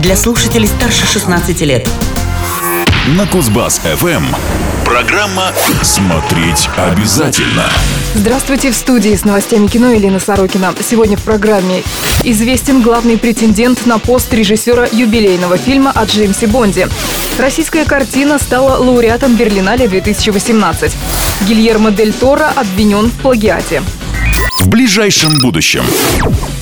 для слушателей старше 16 лет. На Кузбасс-ФМ. Программа «Смотреть обязательно». Здравствуйте, в студии с новостями кино Елена Сорокина. Сегодня в программе известен главный претендент на пост режиссера юбилейного фильма о Джеймсе Бонде. Российская картина стала лауреатом Берлинале 2018. Гильермо Дель Торо обвинен в плагиате. Ближайшем будущем.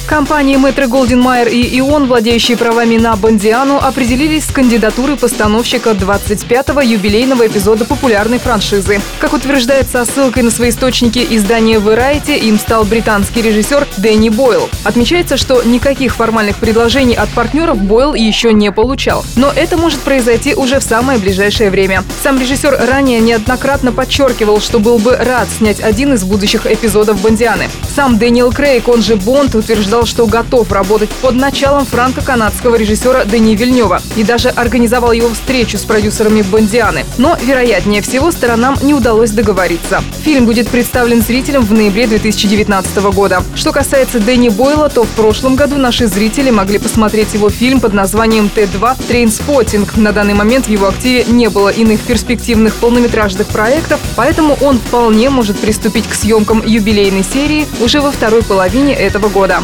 Компании Метро Голден Майер и Ион, владеющие правами на Бондиану, определились с кандидатурой постановщика 25-го юбилейного эпизода популярной франшизы. Как утверждает со ссылкой на свои источники издания Variety, им стал британский режиссер Дэнни Бойл. Отмечается, что никаких формальных предложений от партнеров Бойл еще не получал. Но это может произойти уже в самое ближайшее время. Сам режиссер ранее неоднократно подчеркивал, что был бы рад снять один из будущих эпизодов Бондианы. Сам Дэниел Крейг, он же Бонд, утверждал, что готов работать под началом франко-канадского режиссера Дени Вильнева и даже организовал его встречу с продюсерами Бондианы. Но, вероятнее всего, сторонам не удалось договориться. Фильм будет представлен зрителям в ноябре 2019 года. Что касается Дэнни Бойла, то в прошлом году наши зрители могли посмотреть его фильм под названием Т-2 «Трейнспотинг». На данный момент в его активе не было иных перспективных полнометражных проектов, поэтому он вполне может приступить к съемкам юбилейной серии уже во второй половине этого года.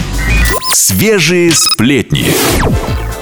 Свежие сплетни.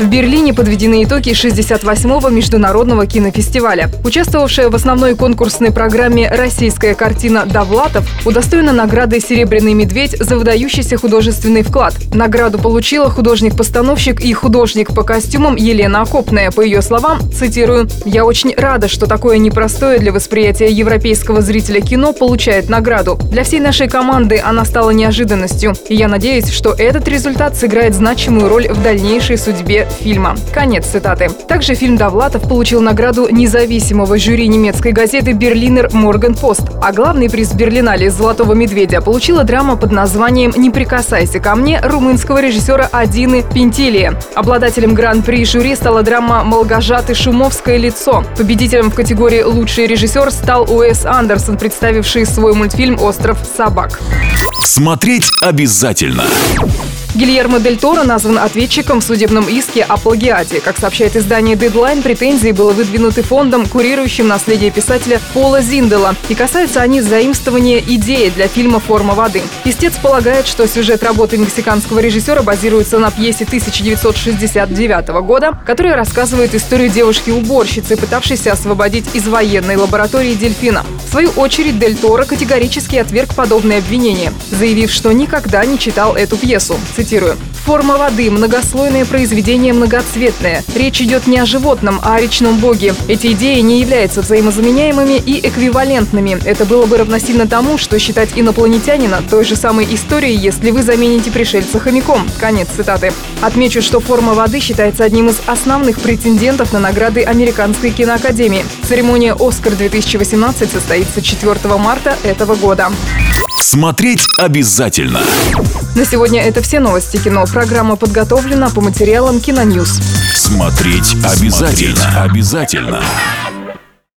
В Берлине подведены итоги 68-го международного кинофестиваля. Участвовавшая в основной конкурсной программе российская картина «Довлатов» удостоена награды «Серебряный медведь» за выдающийся художественный вклад. Награду получила художник-постановщик и художник по костюмам Елена Окопная. По ее словам, цитирую, «Я очень рада, что такое непростое для восприятия европейского зрителя кино получает награду. Для всей нашей команды она стала неожиданностью. И я надеюсь, что этот результат сыграет значимую роль в дальнейшей судьбе фильма. Конец цитаты. Также фильм «Довлатов» получил награду независимого жюри немецкой газеты «Берлинер Морган Пост», а главный приз Берлинале «Золотого медведя» получила драма под названием «Не прикасайся ко мне» румынского режиссера Адины Пентилия. Обладателем гран-при жюри стала драма «Молгожаты Шумовское лицо». Победителем в категории «Лучший режиссер» стал Уэс Андерсон, представивший свой мультфильм «Остров собак». Смотреть обязательно. Гильермо Дель Торо назван ответчиком в судебном иске о плагиате. Как сообщает издание Deadline, претензии было выдвинуты фондом, курирующим наследие писателя Пола Зиндела. И касаются они заимствования идеи для фильма «Форма воды». Истец полагает, что сюжет работы мексиканского режиссера базируется на пьесе 1969 года, которая рассказывает историю девушки-уборщицы, пытавшейся освободить из военной лаборатории дельфина. Свою очередь, Дель Торо категорически отверг подобные обвинения, заявив, что никогда не читал эту пьесу. Цитирую. Форма воды – многослойное произведение многоцветное. Речь идет не о животном, а о речном боге. Эти идеи не являются взаимозаменяемыми и эквивалентными. Это было бы равносильно тому, что считать инопланетянина той же самой историей, если вы замените пришельца хомяком. Конец цитаты. Отмечу, что форма воды считается одним из основных претендентов на награды Американской киноакадемии. Церемония «Оскар-2018» состоится 4 марта этого года. Смотреть обязательно. На сегодня это все новости кино. Программа подготовлена по материалам Киноньюз. Смотреть обязательно. Смотреть обязательно.